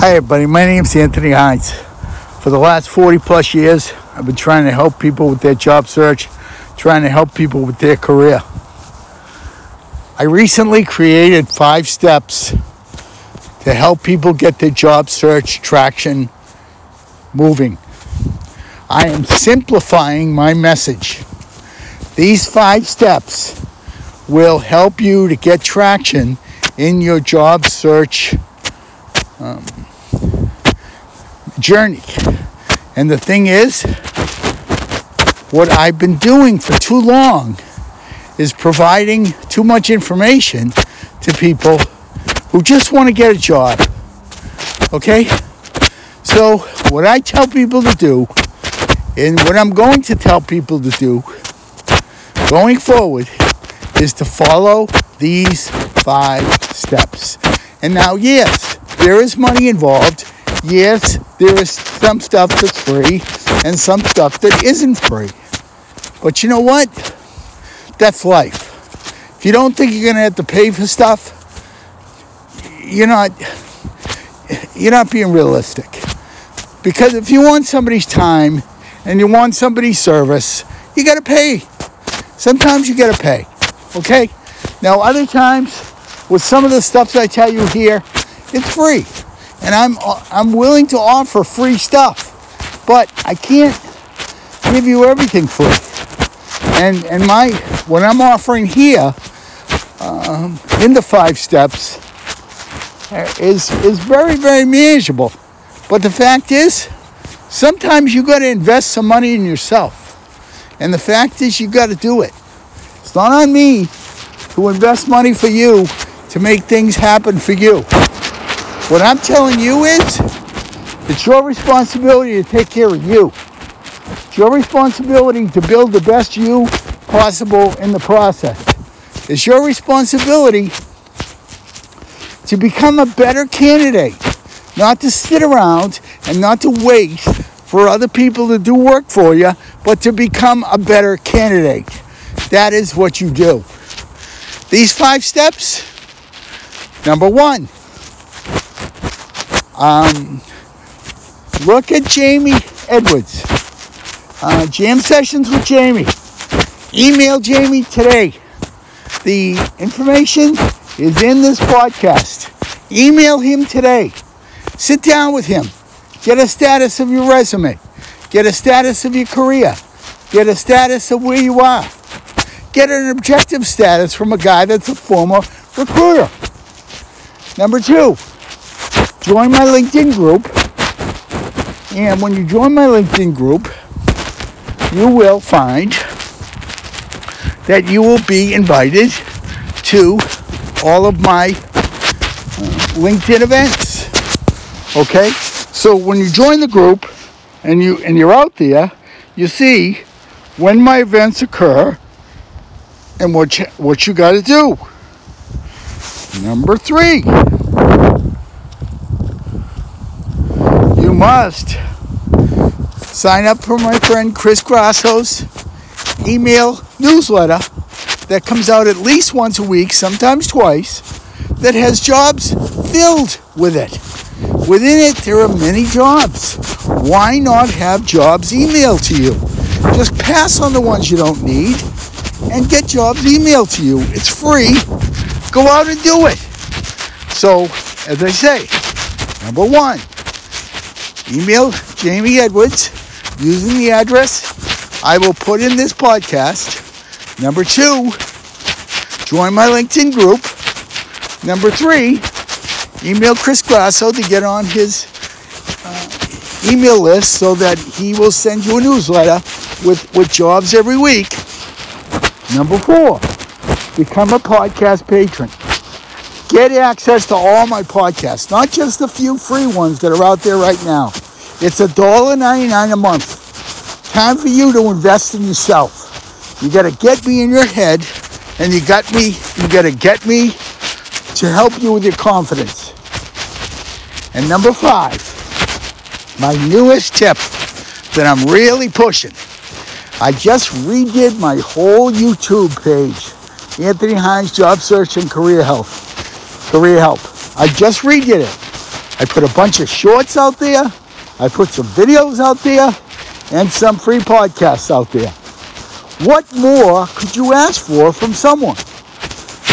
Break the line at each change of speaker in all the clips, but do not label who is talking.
Hi, everybody. My name's Anthony Hines. For the last 40 plus years, I've been trying to help people with their job search, trying to help people with their career. I recently created five steps to help people get their job search traction moving. I am simplifying my message. These five steps will help you to get traction in your job search um, journey. And the thing is, what I've been doing for too long is providing too much information to people who just want to get a job. Okay? So, what I tell people to do, and what I'm going to tell people to do going forward, is to follow these five steps. And now, yes, there is money involved. Yes, there is some stuff that's free and some stuff that isn't free. But you know what? That's life. If you don't think you're going to have to pay for stuff, you're not you're not being realistic. Because if you want somebody's time and you want somebody's service, you got to pay. Sometimes you got to pay. Okay? Now other times with some of the stuff I tell you here, it's free. And I'm I'm willing to offer free stuff. But I can't give you everything free. And and my what I'm offering here um, in the five steps uh, is is very very manageable. But the fact is, sometimes you got to invest some money in yourself. And the fact is, you got to do it. It's not on me to invest money for you to make things happen for you. What I'm telling you is, it's your responsibility to take care of you. It's your responsibility to build the best you possible in the process. It's your responsibility to become a better candidate, not to sit around and not to wait for other people to do work for you, but to become a better candidate. That is what you do. These five steps number one, um, look at Jamie Edwards. Uh, jam sessions with Jamie. Email Jamie today. The information is in this podcast. Email him today. Sit down with him. Get a status of your resume. Get a status of your career. Get a status of where you are. Get an objective status from a guy that's a former recruiter. Number two, join my LinkedIn group. And when you join my LinkedIn group, you will find that you will be invited to all of my uh, LinkedIn events. Okay? So when you join the group and you and you're out there, you see when my events occur and what you, what you got to do. Number 3. Must sign up for my friend Chris Grasso's email newsletter that comes out at least once a week, sometimes twice, that has jobs filled with it. Within it, there are many jobs. Why not have jobs emailed to you? Just pass on the ones you don't need and get jobs emailed to you. It's free. Go out and do it. So, as I say, number one, email Jamie Edwards using the address I will put in this podcast. Number two, join my LinkedIn group. Number three, email Chris Grasso to get on his uh, email list so that he will send you a newsletter with, with jobs every week. Number four, become a podcast patron. Get access to all my podcasts, not just the few free ones that are out there right now. It's $1.99 a month. Time for you to invest in yourself. You got to get me in your head, and you got me. You got to get me to help you with your confidence. And number five, my newest tip that I'm really pushing. I just redid my whole YouTube page, Anthony Hines Job Search and Career Health career help. I just redid it. I put a bunch of shorts out there. I put some videos out there and some free podcasts out there. What more could you ask for from someone?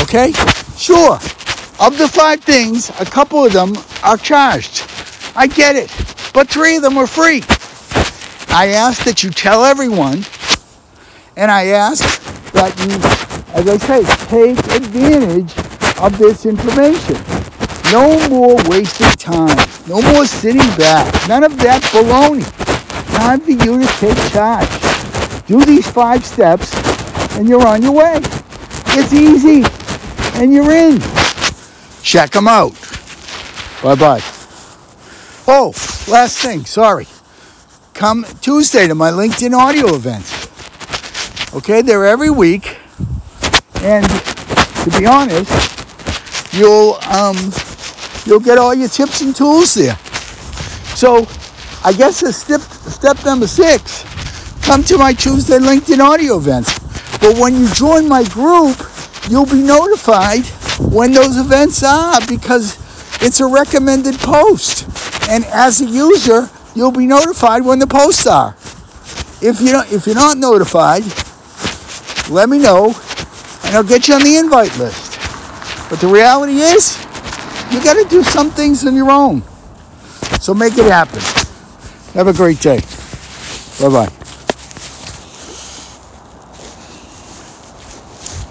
Okay? Sure. Of the five things, a couple of them are charged. I get it. But three of them are free. I ask that you tell everyone, and I ask that you, as I say, take advantage of this information. No more wasting time. No more sitting back. None of that baloney. Time for you to take charge. Do these five steps and you're on your way. It's easy and you're in. Check them out. Bye bye. Oh, last thing, sorry. Come Tuesday to my LinkedIn audio events. Okay, they're every week. And to be honest, you'll um, you'll get all your tips and tools there. So I guess the step step number six, come to my Tuesday LinkedIn audio events. But when you join my group, you'll be notified when those events are because it's a recommended post. And as a user, you'll be notified when the posts are. If you if you're not notified, let me know and I'll get you on the invite list. But the reality is, you got to do some things on your own. So make it happen. Have a great day. Bye bye.